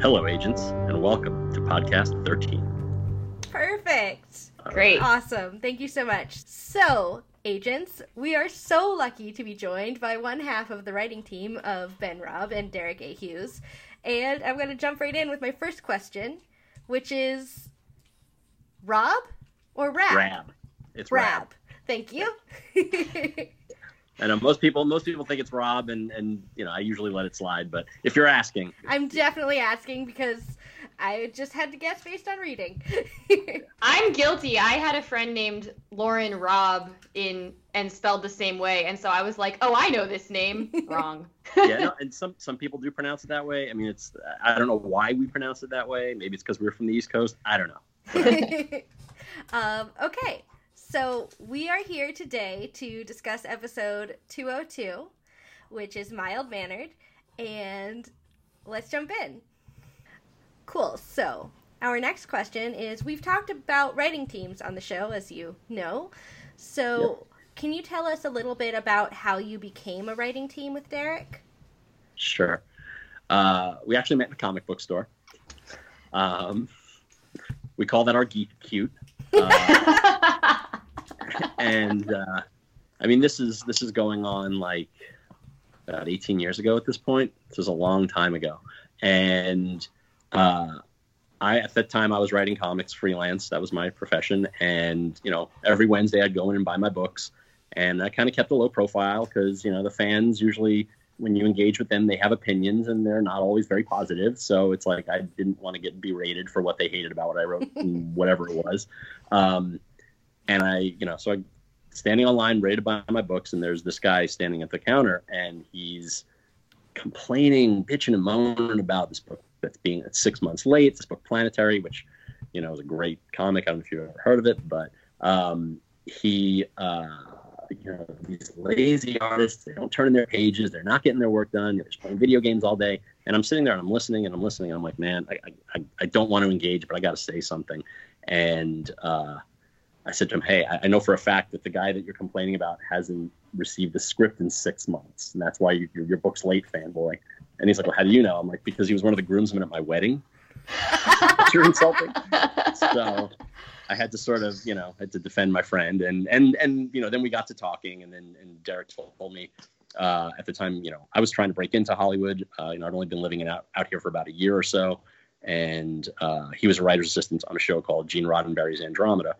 Hello, agents, and welcome to podcast 13. Perfect. Great. Awesome. Thank you so much. So, agents, we are so lucky to be joined by one half of the writing team of Ben Raab and Deric A. Hughes. And I'm going to jump right in with my first question, which is Rob or Rab? Rab. It's Rab. Rab. Thank you. I know most people most people think it's Rob, and and you know I usually let it slide. But if you're asking, I'm definitely asking because I just had to guess based on reading. I'm guilty. I had a friend named Lauren Rob in and spelled the same way, and so I was like, "Oh, I know this name." Wrong. yeah, no, and some some people do pronounce it that way. I mean, it's I don't know why we pronounce it that way. Maybe it's because we're from the East Coast. I don't know. um, okay, so we are here today to discuss episode 202, which is mild mannered, and let's jump in. Cool. So, our next question is we've talked about writing teams on the show, as you know. So, Yep. can you tell us a little bit about how you became a writing team with Deric? Sure. Uh, we actually met in a comic book store. Um, we call that our geek cute. Uh, and uh, I mean, this is this is going on like about 18 years ago at this point. This is a long time ago, and uh, I at that time I was writing comics freelance. That was my profession, and you know, every Wednesday I'd go in and buy my books, and I kind of kept a low profile because you know the fans usually when you engage with them, they have opinions and they're not always very positive. So it's like I didn't want to get berated for what they hated about what I wrote, and whatever it was. Um, and I, you know, so I standing online ready to buy my books, and there's this guy standing at the counter, and he's complaining, bitching, and moaning about this book that's being it's six months late. This book, Planetary, which you know is a great comic. I don't know if you've ever heard of it, but um, he. Uh, you know, these lazy artists, they don't turn in their pages, they're not getting their work done, they're just playing video games all day. And I'm sitting there and I'm listening and I'm listening and I'm like, man, I, I, I don't want to engage, but I got to say something. And uh, I said to him, hey, I, know for a fact that the guy that you're complaining about hasn't received the script in six months. And that's why you, your, your book's late, fanboy. And he's like, well, how do you know? I'm like, because he was one of the groomsmen at my wedding. you're insulting. So I had to sort of, you know, had to defend my friend, and and and you know, then we got to talking, and then and Deric told me uh, at the time, you know, I was trying to break into Hollywood. Uh, you know, I'd only been living in out out here for about a year or so, and uh, he was a writer's assistant on a show called Gene Roddenberry's Andromeda,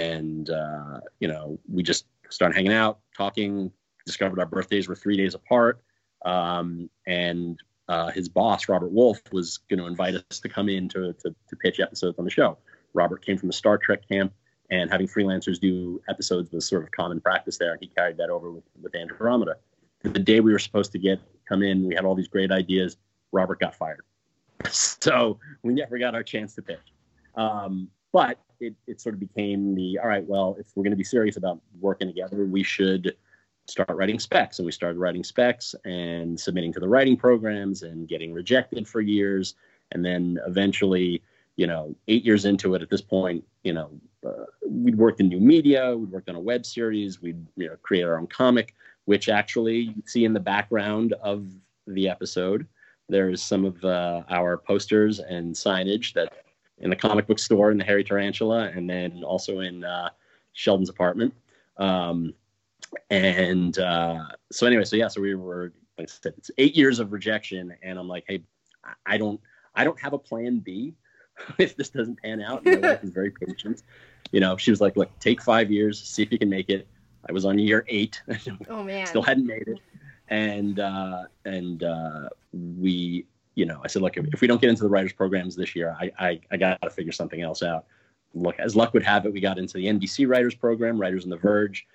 and, uh, you know, we just started hanging out, talking. Discovered our birthdays were three days apart, um, and uh, his boss Robert Wolfe was going to invite us to come in to, to to pitch episodes on the show. Robert came from the Star Trek camp, and having freelancers do episodes was sort of common practice there. And he carried that over with, with Andromeda. The day we were supposed to get come in, we had all these great ideas. Robert got fired, so we never got our chance to pitch. Um, but it, it sort of became the all right. Well, if we're going to be serious about working together, we should start writing specs. And we started writing specs and submitting to the writing programs and getting rejected for years. And then eventually, you know, eight years into it at this point, you know, uh, we'd worked in new media, we'd worked on a web series, we'd you know, create our own comic, which actually you see in the background of the episode. There's some of uh, our posters and signage that in the comic book store in the Hairy Tarantula, and then also in uh, Sheldon's apartment. Um, and uh, so anyway, so yeah, so we were like I said, it's eight years of rejection, and I'm like, hey, I don't, I don't have a plan B if this doesn't pan out. And my wife is very patient. You know, she was like, look, take five years, see if you can make it. I was on year eight, Oh man. still hadn't made it, and uh, and uh, we, you know, I said, look, if, we don't get into the writers programs this year, I, I, I got to figure something else out. Look, as luck would have it, we got into the NBC writers program, Writers on the Verge,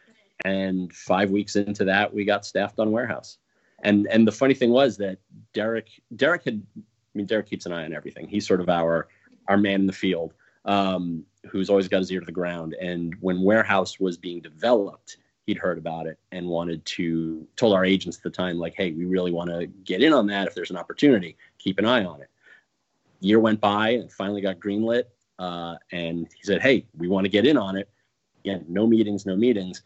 and five weeks into that, we got staffed on Warehouse. And and the funny thing was that Deric Deric had, I mean, Deric keeps an eye on everything. He's sort of our our man in the field, um, who's always got his ear to the ground. And when Warehouse was being developed, he'd heard about it and wanted to told our agents at the time, like, hey, we really want to get in on that. If there's an opportunity, keep an eye on it. Year went by and finally got greenlit. Uh, and he said, hey, we want to get in on it. Again, no meetings, no meetings.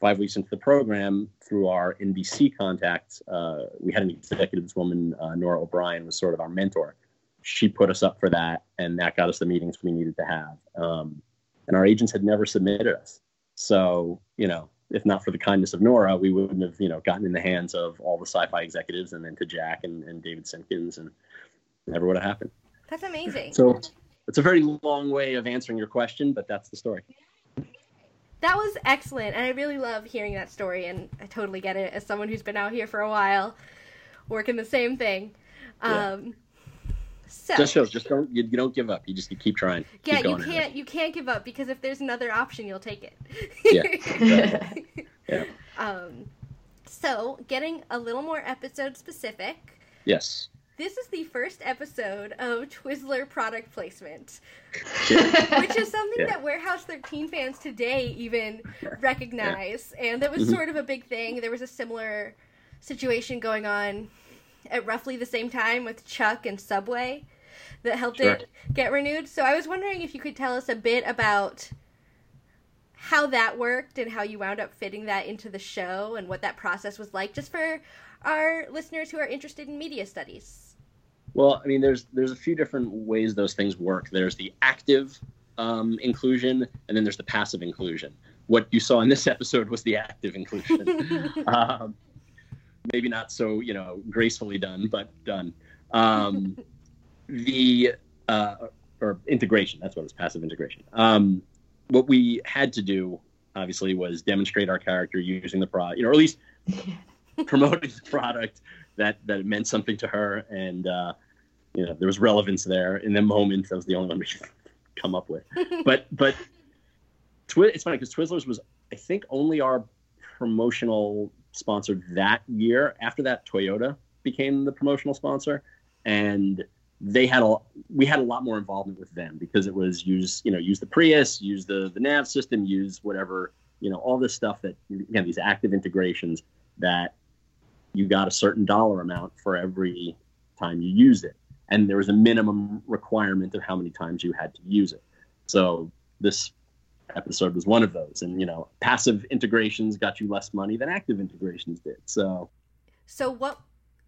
Five weeks into the program, through our NBC contacts, uh, we had an executive, this woman, uh, Nora O'Brien, was sort of our mentor. she put us up for that, and that got us the meetings we needed to have. Um, and our agents had never submitted us, so you know, if not for the kindness of Nora, we wouldn't have you know gotten in the hands of all the sci-fi executives, and then to Jack and, and David Simkins, and never would have happened. That's amazing. So it's a very long way of answering your question, but that's the story. That was excellent, and I really love hearing that story. And I totally get it as someone who's been out here for a while, working the same thing. Yeah. Um, So Just shows, just don't you, you don't give up. You just you keep trying. yeah, keep you going at it. can't you can't give up because if there's another option, you'll take it. Yeah, exactly. Yeah. Um, so getting a little more episode specific. Yes. This is the first episode of Twizzler product placement, Yeah. which is something Yeah. that Warehouse 13 fans today even recognize. And that was Mhm. sort of a big thing. There was a similar situation going on at roughly the same time with Chuck and Subway that helped Sure. it get renewed. So I was wondering if you could tell us a bit about how that worked and how you wound up fitting that into the show and what that process was like, just for our listeners who are interested in media studies. Well, I mean, there's there's a few different ways those things work. There's the active um, inclusion, and then there's the passive inclusion. What you saw in this episode was the active inclusion. um, maybe not so you know gracefully done, but done. Um, the uh, or integration. That's what it's passive integration. Um, what we had to do, obviously, was demonstrate our character using the product, you know, or at least promoting the product that that meant something to her, and uh, you know, there was relevance there in the moment. That was the only one we could come up with. But but Twi- it's funny because Twizzlers was, I think, only our promotional sponsor that year. After that, Toyota became the promotional sponsor, and they had a we had a lot more involvement with them because it was use you know use the Prius, use the the nav system, use whatever you know all this stuff that again these active integrations that you got a certain dollar amount for every time you used it, and there was a minimum requirement of how many times you had to use it. So this episode was one of those, and you know passive integrations got you less money than active integrations did. So So what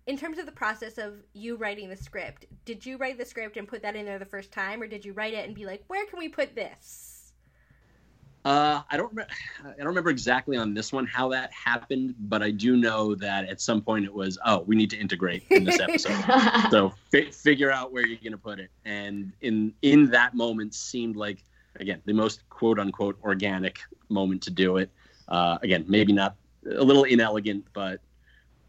in terms of the process of you writing the script, did you write the script and put that in there the first time or did you write it and be like, "Where can we put this?" Uh, I don't. Re- I don't remember exactly on this one how that happened, but I do know that at some point it was, oh, we need to integrate in this episode. so fi- figure out where you're going to put it, and in in that moment seemed like again the most quote unquote organic moment to do it. Uh, again, maybe not a little inelegant, but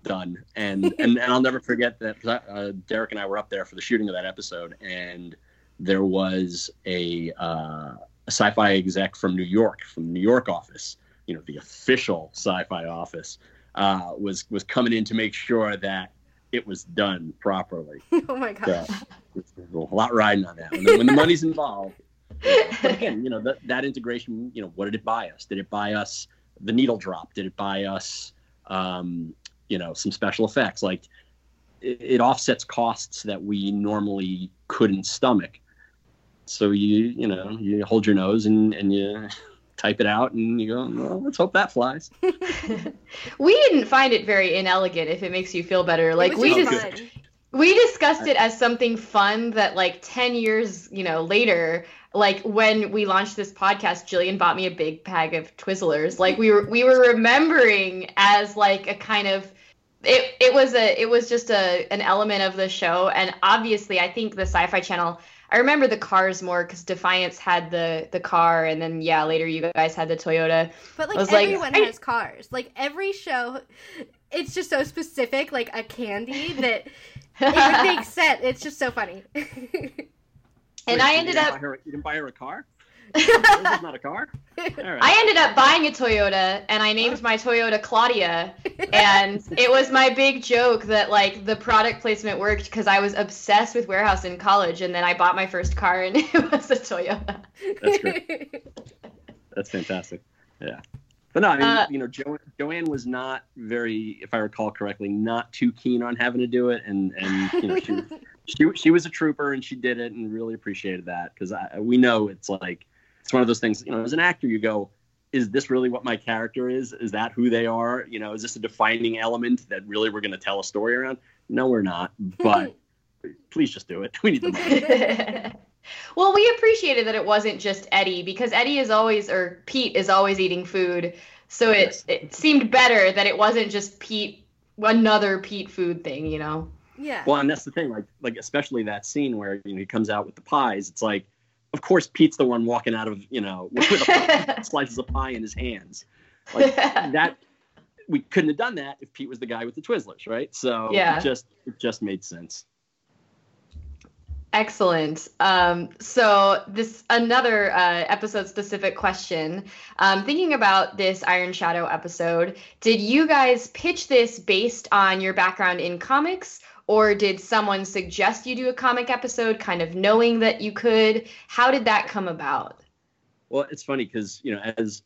done. And and, and I'll never forget that uh, Derek and I were up there for the shooting of that episode, and there was a. Uh, a sci-fi exec from New York, from the New York office, you know, the official sci-fi office, uh, was was coming in to make sure that it was done properly. oh my So gosh. a lot riding on that. When the, when the money's involved. But again, you know, that that integration, you know, what did it buy us? Did it buy us the needle drop? Did it buy us, um, you know, some special effects? Like it, it offsets costs that we normally couldn't stomach so you you know you hold your nose and and you type it out and you go well let's hope that flies we didn't find it very inelegant if it makes you feel better like we just just fun. we discussed it as something fun that like 10 years you know later like when we launched this podcast jillian bought me a big bag of twizzlers like we were we were remembering as like a kind of it, it was a it was just a an element of the show and obviously i think the sci-fi channel i remember the cars more because defiance had the the car and then yeah later you guys had the toyota But like was like, everyone I- has cars. Like every show it's just so specific, like a candy that it makes sense. It's just so funny. and Wait, i ended up her, you didn't buy her a car this is not a car All right. I ended up buying a Toyota and I named my Toyota Claudia. And it was my big joke that like the product placement worked because I was obsessed with warehouse in college and then I bought my first car and it was a Toyota. That's great. that's fantastic yeah but no i mean Uh, you know jo- joanne was not very if i recall correctly not too keen on having to do it and and you know she was she, she was a trooper and she did it and really appreciated that because we know it's like it's one of those things you know as an actor you go is this really what my character is is that who they are you know is this a defining element that really we're going to tell a story around no we're not but please just do it. We need the money. well, we appreciated that it wasn't just Eddie because Eddie is always, or Pete is always eating food. So it, Yes. it seemed better that it wasn't just Pete, another Pete food thing, you know? Yeah. Well, and that's the thing, like, like especially that scene where you know he comes out with the pies. It's like, of course, Pete's the one walking out of you know with, a, slices of pie in his hands. Like that, we couldn't have done that if Pete was the guy with the Twizzlers, right? So Yeah. it just it just made sense. Excellent. Um, so this another uh, episode specific question. Um, thinking about this Iron Shadow episode, did you guys pitch this based on your background in comics, or did someone suggest you do a comic episode, kind of knowing that you could? How did that come about? Well, it's funny because you know, as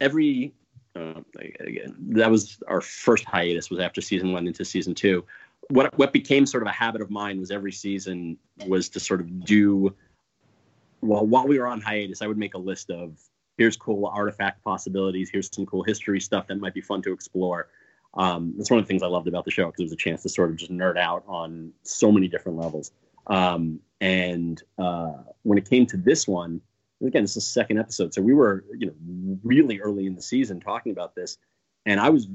every uh, again, that was our first hiatus was after season one into season two. What what became sort of a habit of mine was every season was to sort of do. Well, while we were on hiatus, I would make a list of here's cool artifact possibilities, here's some cool history stuff that might be fun to explore. Um, that's one of the things I loved about the show because it was a chance to sort of just nerd out on so many different levels. Um, and uh, when it came to this one, again, is the second episode, so we were, you know, really early in the season talking about this, and I was,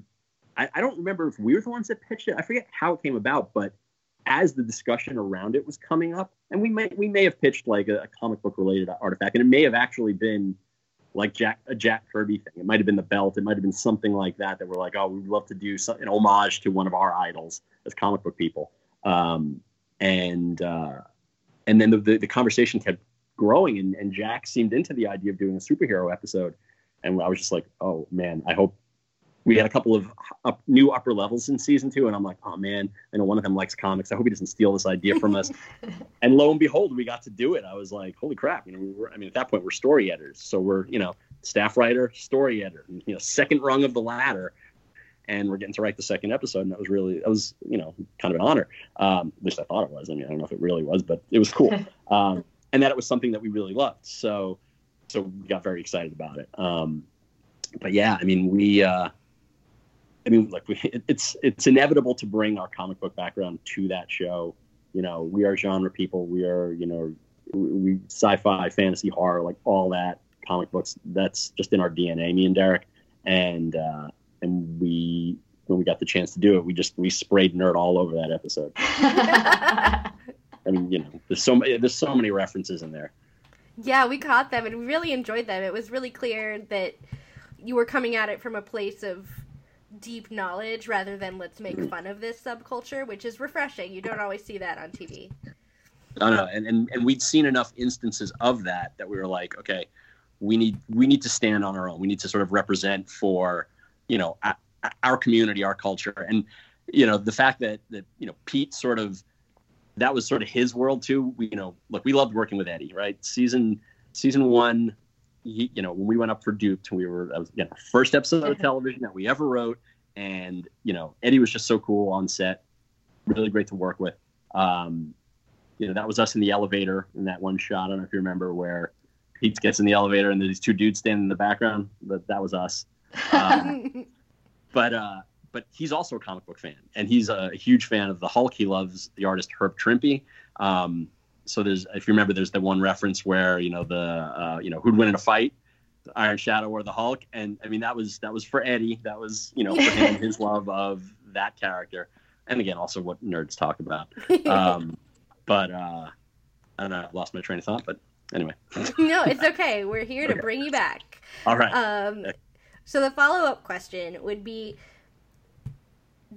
I, I don't remember if we were the ones that pitched it. I forget how it came about, but as the discussion around it was coming up, and we may we may have pitched like a, a comic book related artifact, and it may have actually been like Jack a Jack Kirby thing. It might have been the belt. It might have been something like that that we're like, oh, we'd love to do some, an homage to one of our idols as comic book people. Um, and uh, and then the, the the conversation kept growing, and, and Jack seemed into the idea of doing a superhero episode, and I was just like, oh man, I hope. We had a couple of up, new upper levels in season two, and I'm like, oh man, I know one of them likes comics. I hope he doesn't steal this idea from us. and lo and behold, we got to do it. I was like, holy crap! You know, we were, I mean, at that point, we're story editors, so we're you know staff writer, story editor, you know, second rung of the ladder, and we're getting to write the second episode, and that was really that was you know kind of an honor. Um, at least I thought it was. I mean, I don't know if it really was, but it was cool, um, and that it was something that we really loved. So, so we got very excited about it. Um, but yeah, I mean, we. Uh, I mean, like we, it, it's it's inevitable to bring our comic book background to that show. You know, we are genre people. We are, you know, we, sci-fi, fantasy, horror, like all that comic books. That's just in our DNA. Me and Deric, and uh, and we when we got the chance to do it, we just we sprayed nerd all over that episode. I mean, you know, there's so there's so many references in there. Yeah, we caught them and we really enjoyed them. It was really clear that you were coming at it from a place of deep knowledge rather than let's make fun of this subculture, which is refreshing. You don't always see that on TV. No, no, and, and and we'd seen enough instances of that that we were like, okay, we need we need to stand on our own. We need to sort of represent for, you know, our community, our culture, and you know the fact that that you know Pete sort of that was sort of his world too. We, you know, look, we loved working with Eddie, right? Season season one, he, you know, when we went up for Duped, we were that was you know first episode of television that we ever wrote, and you know Eddie was just so cool on set, really great to work with. Um, you know, that was us in the elevator in that one shot. I don't know if you remember where Pete gets in the elevator and there's these two dudes standing in the background. But that was us. Um, but uh, but he's also a comic book fan, and he's a huge fan of the Hulk. He loves the artist Herb Trimpe. Um, so there's, if you remember, there's the one reference where you know the uh, you know who'd win in a fight, the Iron Shadow or the Hulk, and I mean that was that was for Eddie. That was you know for him his love of that character, and again also what nerds talk about. Um, but uh, I don't know, I lost my train of thought. But anyway, no, it's okay. We're here to bring you back. all right. Um, so the follow up question would be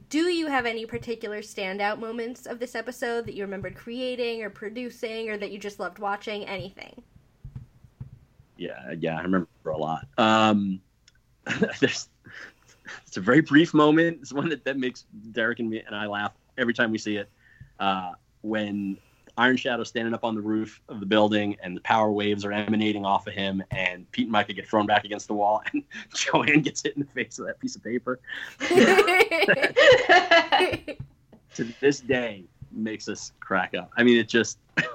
Do you have any particular standout moments of this episode that you remembered creating or producing or that you just loved watching? Anything? yeah, yeah, I remember a lot. Um, there's it's a very brief moment. It's one that, that makes Deric and me and I laugh every time we see it. Uh, when Iron Shadow standing up on the roof of the building and the power waves are emanating off of him, and Pete and Myka get thrown back against the wall, and Joanne gets hit in the face with that piece of paper. To this day, makes us crack up. I mean, it just.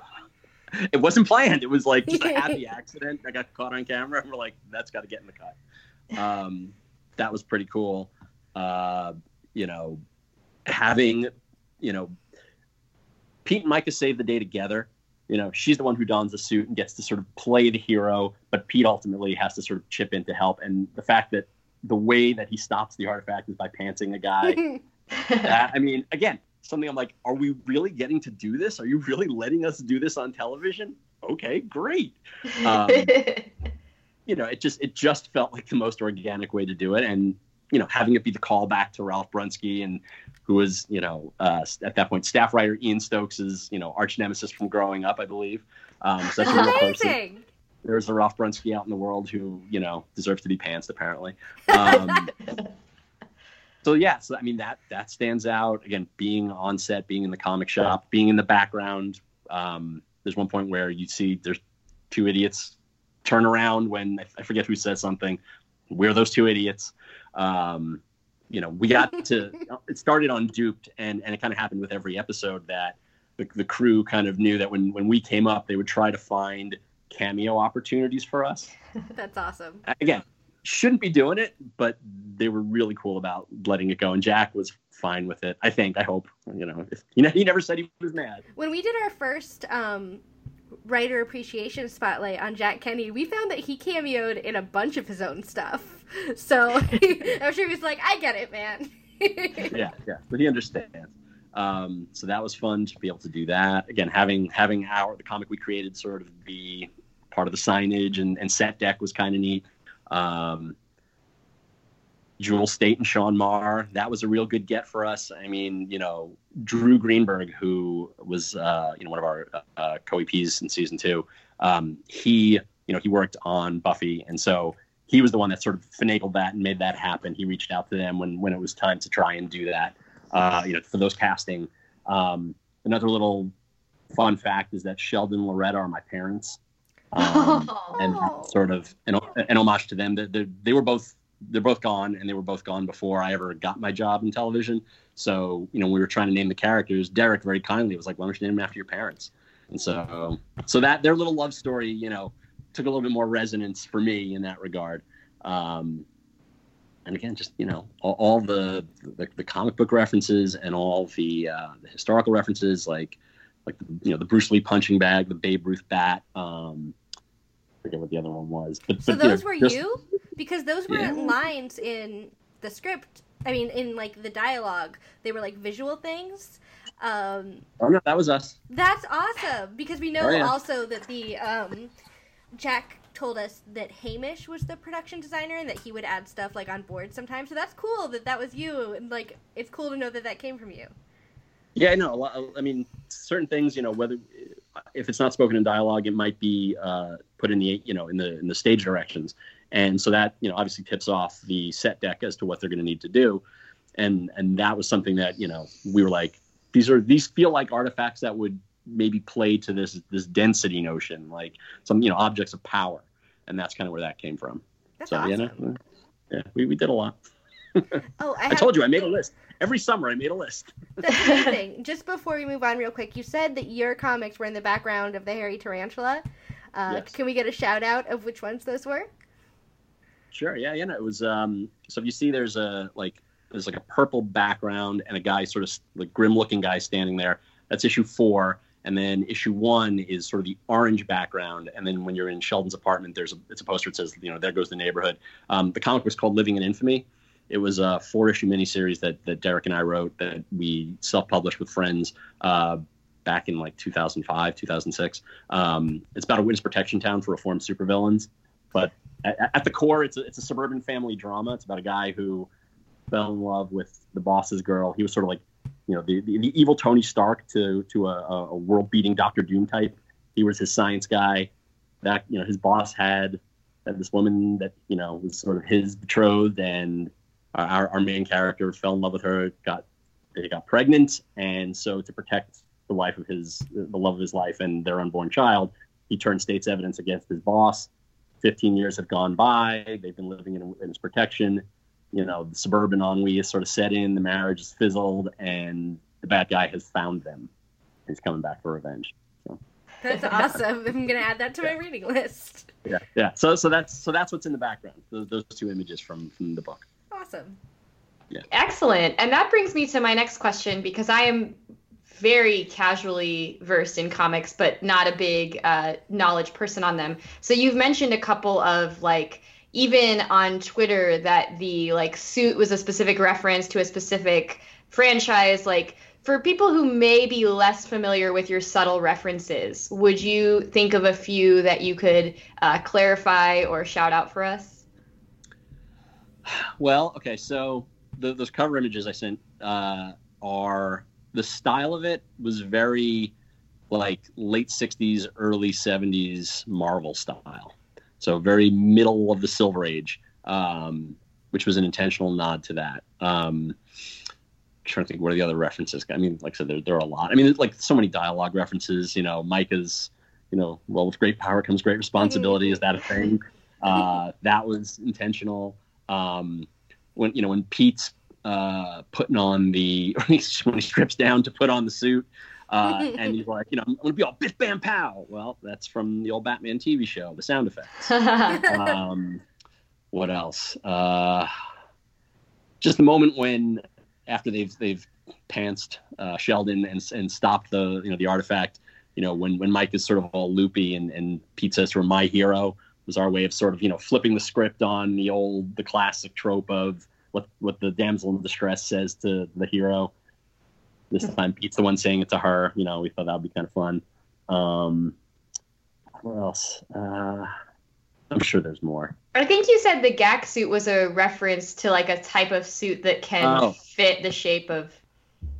It wasn't planned. It was like just a happy accident I got caught on camera, and we're like, "That's got to get in the cut." um, that was pretty cool. Uh, you know, having, you know, Pete and Myka save the day together. You know, she's the one who dons the suit and gets to sort of play the hero, but Pete ultimately has to sort of chip in to help. And the fact that the way that he stops the artifact is by pantsing a guy. that, I mean, again, something I'm like, are we really getting to do this? Are you really letting us do this on television? Okay, great. Um, you know, it just it just felt like the most organic way to do it, and you know, having it be the callback to Ralph Brunsky and who was you know uh, at that point staff writer Ian Stokes' you know arch nemesis from growing up, I believe. Um, so that's a real person. There's a Ralph Brunsky out in the world who you know deserves to be pantsed apparently. Um, so yeah, so I mean that that stands out again. Being on set, being in the comic shop, being in the background. Um, there's one point where you see there's two idiots turn around when I forget who says something. We're those two idiots. Um, you know, we got to. it started on Duped, and and it kind of happened with every episode that the, the crew kind of knew that when when we came up, they would try to find cameo opportunities for us. That's awesome. Again, shouldn't be doing it, but they were really cool about letting it go, and Jack was fine with it. I think. I hope. You know, if, you know, he never said he was mad. When we did our first um, writer appreciation spotlight on Jack Kenny, we found that he cameoed in a bunch of his own stuff. So I'm sure he was like, "I get it, man." yeah, yeah, but he understands. Um, so that was fun to be able to do that. Again, having having our the comic we created sort of be part of the signage and, and set deck was kind of neat. Um, Jewel Staite and Sean Maher, that was a real good get for us. I mean, you know, Drew Greenberg, who was uh, you know one of our uh, co-EPs in season two, um, he you know he worked on Buffy, and so he was the one that sort of finagled that and made that happen. He reached out to them when when it was time to try and do that. Uh, you know, for those casting. Um, another little fun fact is that Sheldon and Loretta are my parents, um, and sort of an, an homage to them. They, they, they were both they're both gone, and they were both gone before I ever got my job in television. So you know, we were trying to name the characters. Deric very kindly was like, "Why don't you name them after your parents?" And so, so that their little love story, you know, took a little bit more resonance for me in that regard. Um, and again, just you know, all, all the, the, the comic book references and all the uh, the historical references, like like you know the Bruce Lee punching bag, the Babe Ruth bat. Um, I forget what the other one was. But, so but, you those know, were just- you? Because those weren't Yeah. lines in the script. I mean, in like the dialogue, they were like visual things. Um, Oh no, that was us. That's awesome because we know Oh, yeah. also that the um, Jack told us that Hamish was the production designer and that he would add stuff like on board sometimes. So that's cool that that was you and like it's cool to know that that came from you. Yeah, I know. I mean, certain things, you know, whether if it's not spoken in dialogue, it might be uh, put in the you know in the in the stage directions, and so that you know obviously tips off the set deck as to what they're going to need to do, and and that was something that you know we were like these are these feel like artifacts that would maybe play to this this density notion, like some you know objects of power, and that's kind of where that came from. That's so awesome. you know, yeah, we, we did a lot. Oh, I, I told you I made a list every summer. I made a list. that's amazing. Just before we move on, real quick, you said that your comics were in the background of the Hairy Tarantula. Uh, Yes. Can we get a shout out of which ones those were? Sure. Yeah. Yeah. No, it was. Um, so if you see, there's a like there's like a purple background and a guy sort of like grim looking guy standing there. That's issue four. And then issue one is sort of the orange background. And then when you're in Sheldon's apartment, there's a it's a poster that says, you know, there goes the neighborhood. Um, the comic was called Living in Infamy. It was a four issue miniseries that that Deric and I wrote that we self published with friends. Uh, back in like 2005 2006 um, it's about a witness protection town for reformed supervillains but at, at the core, it's a, it's a suburban family drama. It's about a guy who fell in love with the boss's girl. He was sort of like, you know, the, the, the evil Tony Stark to to a, a world beating Doctor Doom type. He was his science guy. That you know, his boss had, had this woman that you know was sort of his betrothed, and our, our main character fell in love with her. Got they got pregnant, and so to protect the wife of his the love of his life and their unborn child, he turned state's evidence against his boss 15 years have gone by. They've been living in, in his protection. You know, the suburban ennui is sort of set in. The marriage is fizzled, and the bad guy has found them. He's coming back for revenge. So, That's awesome. I'm gonna add that to my reading list. yeah, yeah. So, so that's so that's what's in the background. Those, those two images from from the book. Awesome. Yeah. Excellent. And that brings me to my next question because I am very casually versed in comics, but not a big uh, knowledge person on them. So you've mentioned a couple of like even on Twitter that the like suit was a specific reference to a specific franchise. Like for people who may be less familiar with your subtle references, would you think of a few that you could uh, clarify or shout out for us? Well, okay, so the, those cover images I sent uh, are the style of it was very like late 60s, early 70s Marvel style. So very middle of the Silver Age, um, which was an intentional nod to that. Um, trying to think what are the other references. I mean, like I said, there, there are a lot. I mean, like so many dialogue references. You know, Myka's, you know, well, with great power comes great responsibility. Is that a thing? Uh, that was intentional. Um, when you know when Pete's uh, putting on the when he strips down to put on the suit, uh, and he's like, you know, I'm going to be all biff bam pow. Well, that's from the old Batman TV show, the sound effects. um, what else? Uh, just the moment when, after they've they've pantsed uh, Sheldon and and stopped the you know the artifact, you know, when when Mike is sort of all loopy and and Pete says to "My hero," was our way of sort of you know flipping the script on the old the classic trope of what what the damsel in distress says to the hero this time Pete's the one saying it to her. You know, we thought that would be kind of fun. Um, what else? Uh, I'm sure there's more. I think you said the GAC suit was a reference to like a type of suit that can oh. fit the shape of.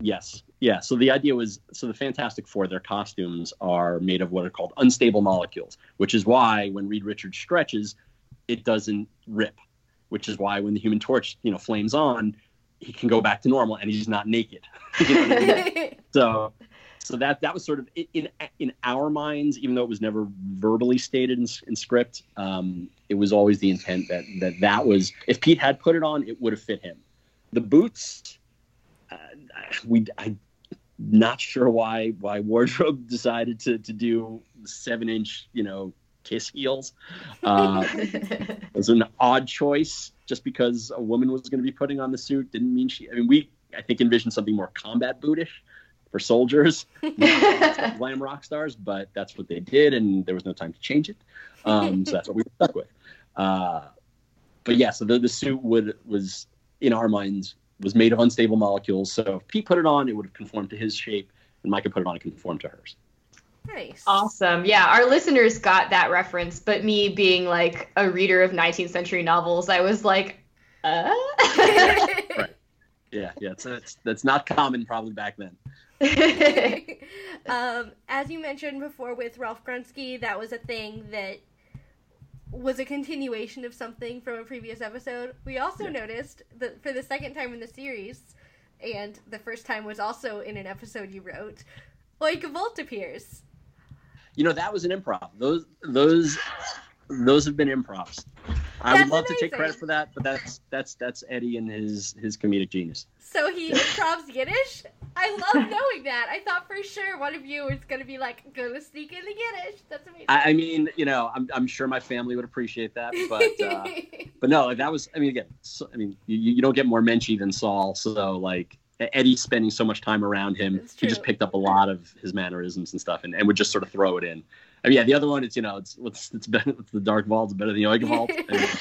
Yes. Yeah. So the idea was so the Fantastic Four, their costumes are made of what are called unstable molecules, which is why when Reed Richards stretches, it doesn't rip. Which is why when the Human Torch, you know, flames on, he can go back to normal and he's not naked. so so that that was sort of in in our minds, even though it was never verbally stated in, in script, um, it was always the intent that that that was if Pete had put it on, it would have fit him. The boots, uh, we I not sure why why wardrobe decided to to do seven inch you know kiss heels. Uh, it was an odd choice just because a woman was going to be putting on the suit didn't mean she. I mean, we I think envisioned something more combat bootish for soldiers, glam rock stars, but that's what they did, and there was no time to change it. Um, so that's what we were stuck with. Uh, but yeah, so the, the suit would was in our minds was made of unstable molecules. So if Pete put it on, it would have conformed to his shape, and Myka put it on, it conformed to hers. Nice. Awesome. Yeah, our listeners got that reference, but me being like a reader of 19th century novels, I was like, uh? right. Yeah, yeah, it's, it's that's not common probably back then. um, as you mentioned before with Ralph Grunsky, that was a thing that was a continuation of something from a previous episode. We also yeah. noticed that for the second time in the series, and the first time was also in an episode you wrote, Oy gevalt appears you know that was an improv. Those those those have been improvs. I that's would love amazing. to take credit for that, but that's that's that's Eddie and his his comedic genius. So he improvs Yiddish. I love knowing that. I thought for sure one of you was going to be like, "Gonna sneak in the Yiddish." That's amazing. I, I mean, you know, I'm, I'm sure my family would appreciate that, but uh, but no, like that was. I mean, again, so, I mean, you, you don't get more Menchie than Saul, so like Eddie spending so much time around him, he just picked up a lot of his mannerisms and stuff, and, and would just sort of throw it in. I mean, yeah, the other one, it's you know, it's it's it's, better, it's the Dark Vault, it's better than the Oy Gevalt.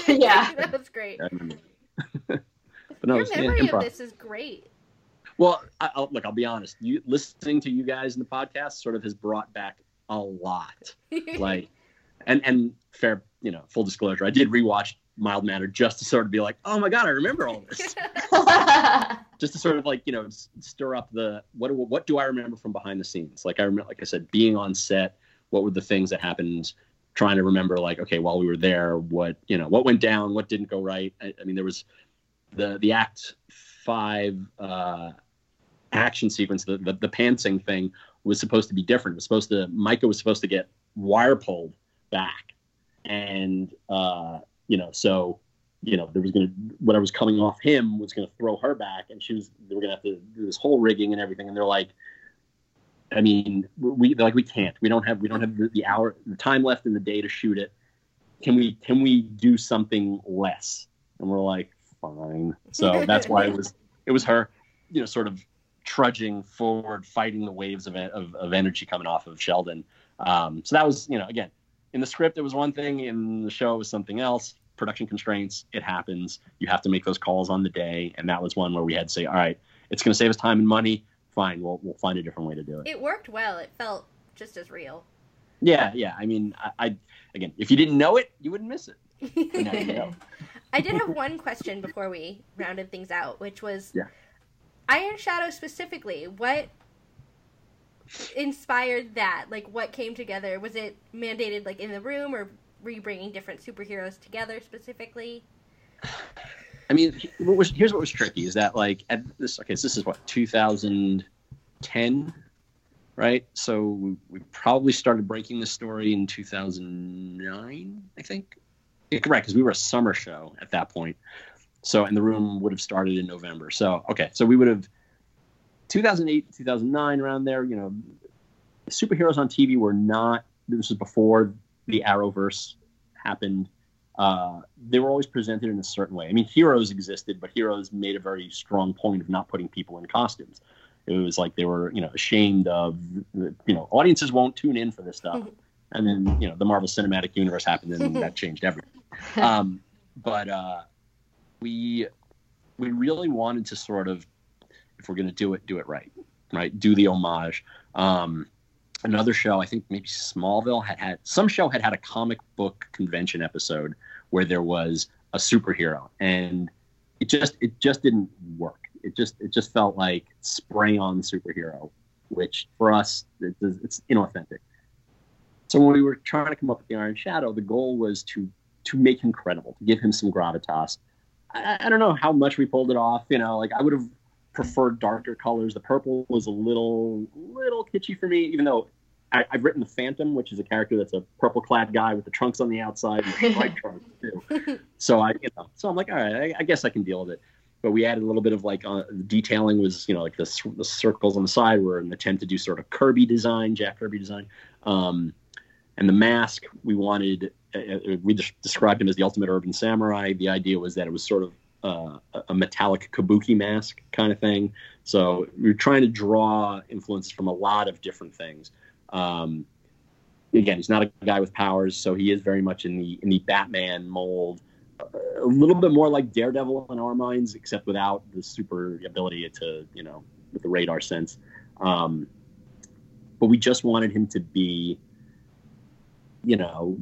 yeah, that was great. Um, but no, Your memory yeah, of this is great. Well, I, will look, I'll be honest. You listening to you guys in the podcast sort of has brought back a lot. like, and and fair, you know, full disclosure, I did rewatch mild mannered just to sort of be like, oh my god, I remember all this. just to sort of like you know stir up the what what do I remember from behind the scenes? Like I remember, like I said, being on set. What were the things that happened? Trying to remember, like okay, while we were there, what you know, what went down, what didn't go right. I, I mean, there was the the Act Five uh, action sequence, the, the the pantsing thing was supposed to be different. It was supposed to Myka was supposed to get wire pulled back, and uh, you know, so you know, there was going to whatever was coming off him was going to throw her back, and she was they were going to have to do this whole rigging and everything, and they're like, I mean, we they're like we can't, we don't have we don't have the, the hour, the time left in the day to shoot it. Can we can we do something less? And we're like, fine. So that's why it was it was her, you know, sort of trudging forward, fighting the waves of, of, of energy coming off of Sheldon. Um, so that was, you know, again, in the script it was one thing, in the show it was something else. Production constraints, it happens. You have to make those calls on the day, and that was one where we had to say, all right, it's going to save us time and money. Fine, we'll we'll find a different way to do it. It worked well. It felt just as real. Yeah, yeah. I mean, I, I again, if you didn't know it, you wouldn't miss it. You know. I did have one question before we rounded things out, which was yeah. Iron Shadow specifically. What inspired that? Like, what came together? Was it mandated like in the room, or were you bringing different superheroes together specifically? I mean, what was here's what was tricky is that like at this okay, so this is what 2010, right? So we, we probably started breaking the story in 2009, I think. Yeah, correct, because we were a summer show at that point. So and the room would have started in November. So okay, so we would have 2008, 2009, around there. You know, superheroes on TV were not. This was before the Arrowverse happened uh, they were always presented in a certain way. I mean, heroes existed, but heroes made a very strong point of not putting people in costumes. It was like they were, you know, ashamed of, you know, audiences won't tune in for this stuff. And then, you know, the Marvel Cinematic Universe happened, and that changed everything. Um, but uh, we we really wanted to sort of, if we're going to do it, do it right, right? Do the homage. Um, another show, I think maybe Smallville had had some show had had a comic book convention episode where there was a superhero, and it just it just didn't work. It just it just felt like spray on superhero, which for us it, it's inauthentic. So when we were trying to come up with the Iron Shadow, the goal was to to make him credible, to give him some gravitas. I, I don't know how much we pulled it off. You know, like I would have preferred darker colors. The purple was a little little kitschy for me, even though I, have written the Phantom, which is a character that's a purple clad guy with the trunks on the outside and white trunks too. So I, you know, so I'm like, all right, I, I, guess I can deal with it. But we added a little bit of like uh, detailing was, you know, like the, the circles on the side were an attempt to do sort of Kirby design, Jack Kirby design. Um, and the mask, we wanted, uh, uh we described him as the ultimate urban samurai. The idea was that it was sort of uh, a metallic kabuki mask kind of thing. So we are trying to draw influences from a lot of different things. Um, again, he's not a guy with powers, so he is very much in the in the Batman mold. A little bit more like Daredevil in our minds, except without the super ability to, you know, with the radar sense. Um, but we just wanted him to be, you know,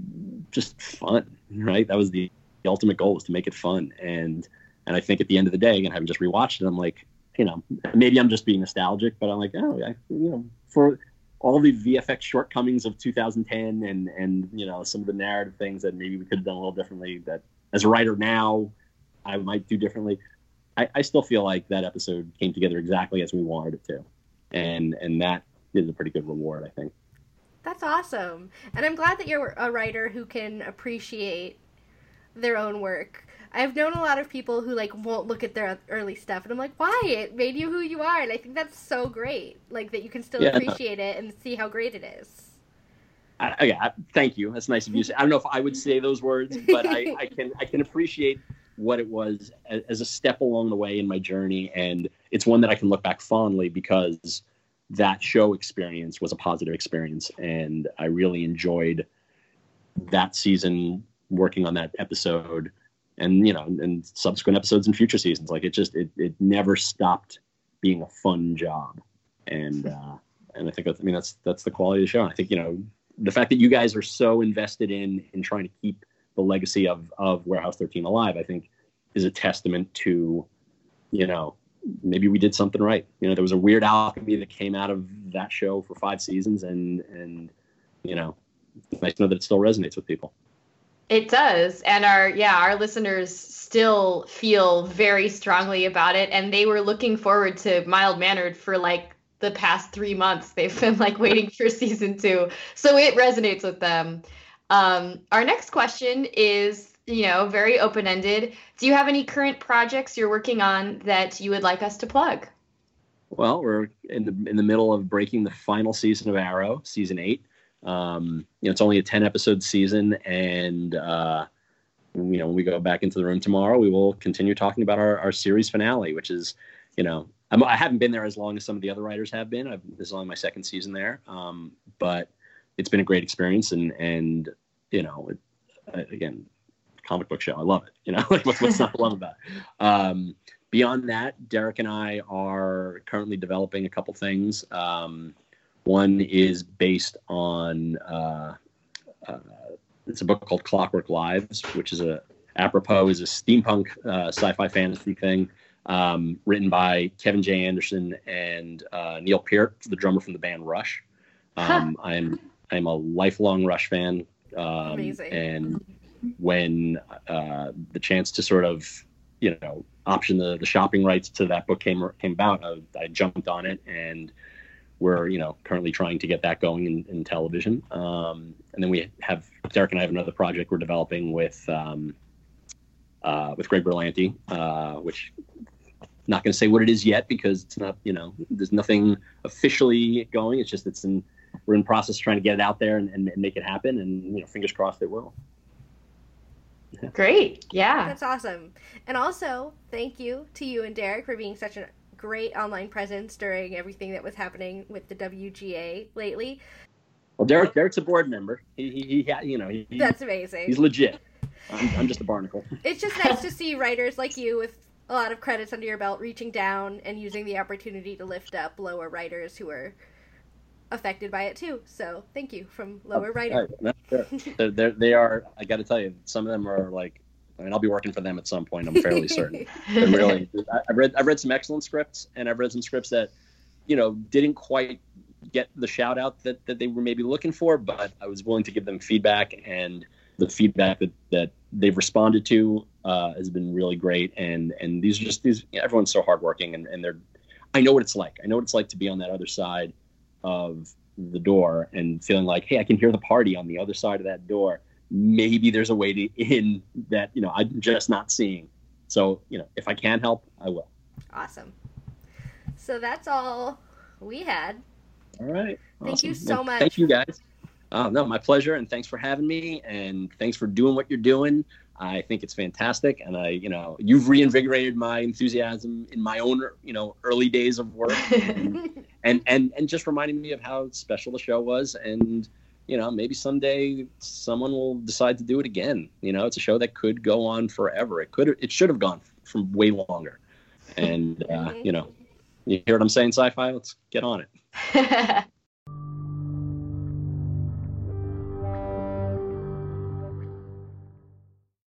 just fun, right? That was the, the ultimate goal was to make it fun. And and I think at the end of the day, again, having just rewatched it, I'm like, you know, maybe I'm just being nostalgic, but I'm like, oh, I, you know, for all the VFX shortcomings of 2010 and and you know some of the narrative things that maybe we could have done a little differently that as a writer now I might do differently. I, I still feel like that episode came together exactly as we wanted it to, and and that is a pretty good reward, I think. That's awesome, and I'm glad that you're a writer who can appreciate their own work I've known a lot of people who like won't look at their early stuff, and I'm like, why? It made you who you are, and I think that's so great. Like that you can still yeah. appreciate it and see how great it is. I, yeah, thank you. That's nice of you. I don't know if I would say those words, but I, I can I can appreciate what it was as, as a step along the way in my journey, and it's one that I can look back fondly because that show experience was a positive experience, and I really enjoyed that season working on that episode and you know and subsequent episodes in future seasons. Like it just it, it never stopped being a fun job. And uh and i think that's, i mean that's that's the quality of the show. And i think you know the fact that you guys are so invested in in trying to keep the legacy of of warehouse 13 alive i think is a testament to you know maybe we did something right. You know there was a weird alchemy that came out of that show for five seasons and and you know it's nice to know that it still resonates with people it does. And our yeah, our listeners still feel very strongly about it and they were looking forward to Mild Mannered for like the past 3 months. They've been like waiting for season 2. So it resonates with them. Um, our next question is, you know, very open-ended. Do you have any current projects you're working on that you would like us to plug? Well, we're in the in the middle of breaking the final season of Arrow, season 8. Um, you know, it's only a 10 episode season, and uh, you know, when we go back into the room tomorrow, we will continue talking about our, our series finale, which is, you know, I'm, I haven't been there as long as some of the other writers have been. I've, this is only my second season there, um, but it's been a great experience. And and you know, it, uh, again, comic book show. I love it. You know, like what's, what's not to love about it? Um, beyond that, Deric and I are currently developing a couple things. Um, one is based on uh, uh, it's a book called Clockwork Lives, which is a apropos is a steampunk uh, sci-fi fantasy thing um, written by Kevin J. Anderson and uh, Neil Peart, the drummer from the band Rush. Um, I'm I'm a lifelong Rush fan, um, Amazing. and when uh, the chance to sort of you know option the, the shopping rights to that book came came about, I, I jumped on it and we're you know currently trying to get that going in, in television. Um, and then we have Deric and I have another project we're developing with um, uh, with Greg Berlanti, uh, which not going to say what it is yet because it's not you know there's nothing officially going. It's just it's in we're in process trying to get it out there and, and, and make it happen. And you know fingers crossed it will. Great. Yeah. That's awesome. And also, thank you to you and Deric for being such a great online presence during everything that was happening with the WGA lately. Well, Deric Deric's a board member. He he, he you know he, That's amazing. he's legit. I'm, I'm just a barnacle. It's just nice to see writers like you with a lot of credits under your belt reaching down and using the opportunity to lift up lower writers who are affected by it too. So thank you from lower writer. Right. No, they're, they're, they are. I got to tell you, some of them are like. I mean, I'll be working for them at some point. I'm fairly certain. They're really. I've read. I've read some excellent scripts, and I've read some scripts that, you know, didn't quite get the shout out that, that they were maybe looking for, but I was willing to give them feedback, and the feedback that, that they've responded to uh, has been really great. And and these are just these. Everyone's so hardworking, and and they're. I know what it's like. I know what it's like to be on that other side of the door and feeling like, hey, I can hear the party on the other side of that door. Maybe there's a way to in that you know I'm just not seeing. So you know, if I can help, I will. Awesome. So that's all we had. All right. Thank you so Well, much. Thank you guys. Oh, no, my pleasure, and thanks for having me, and thanks for doing what you're doing. I think it's fantastic, and I, you know, you've reinvigorated my enthusiasm in my own, you know, early days of work, and and and, and just reminding me of how special the show was, and you know, maybe someday someone will decide to do it again. You know, it's a show that could go on forever. It could, it should have gone from way longer, and uh, you know, you hear what I'm saying, sci-fi? Let's get on it.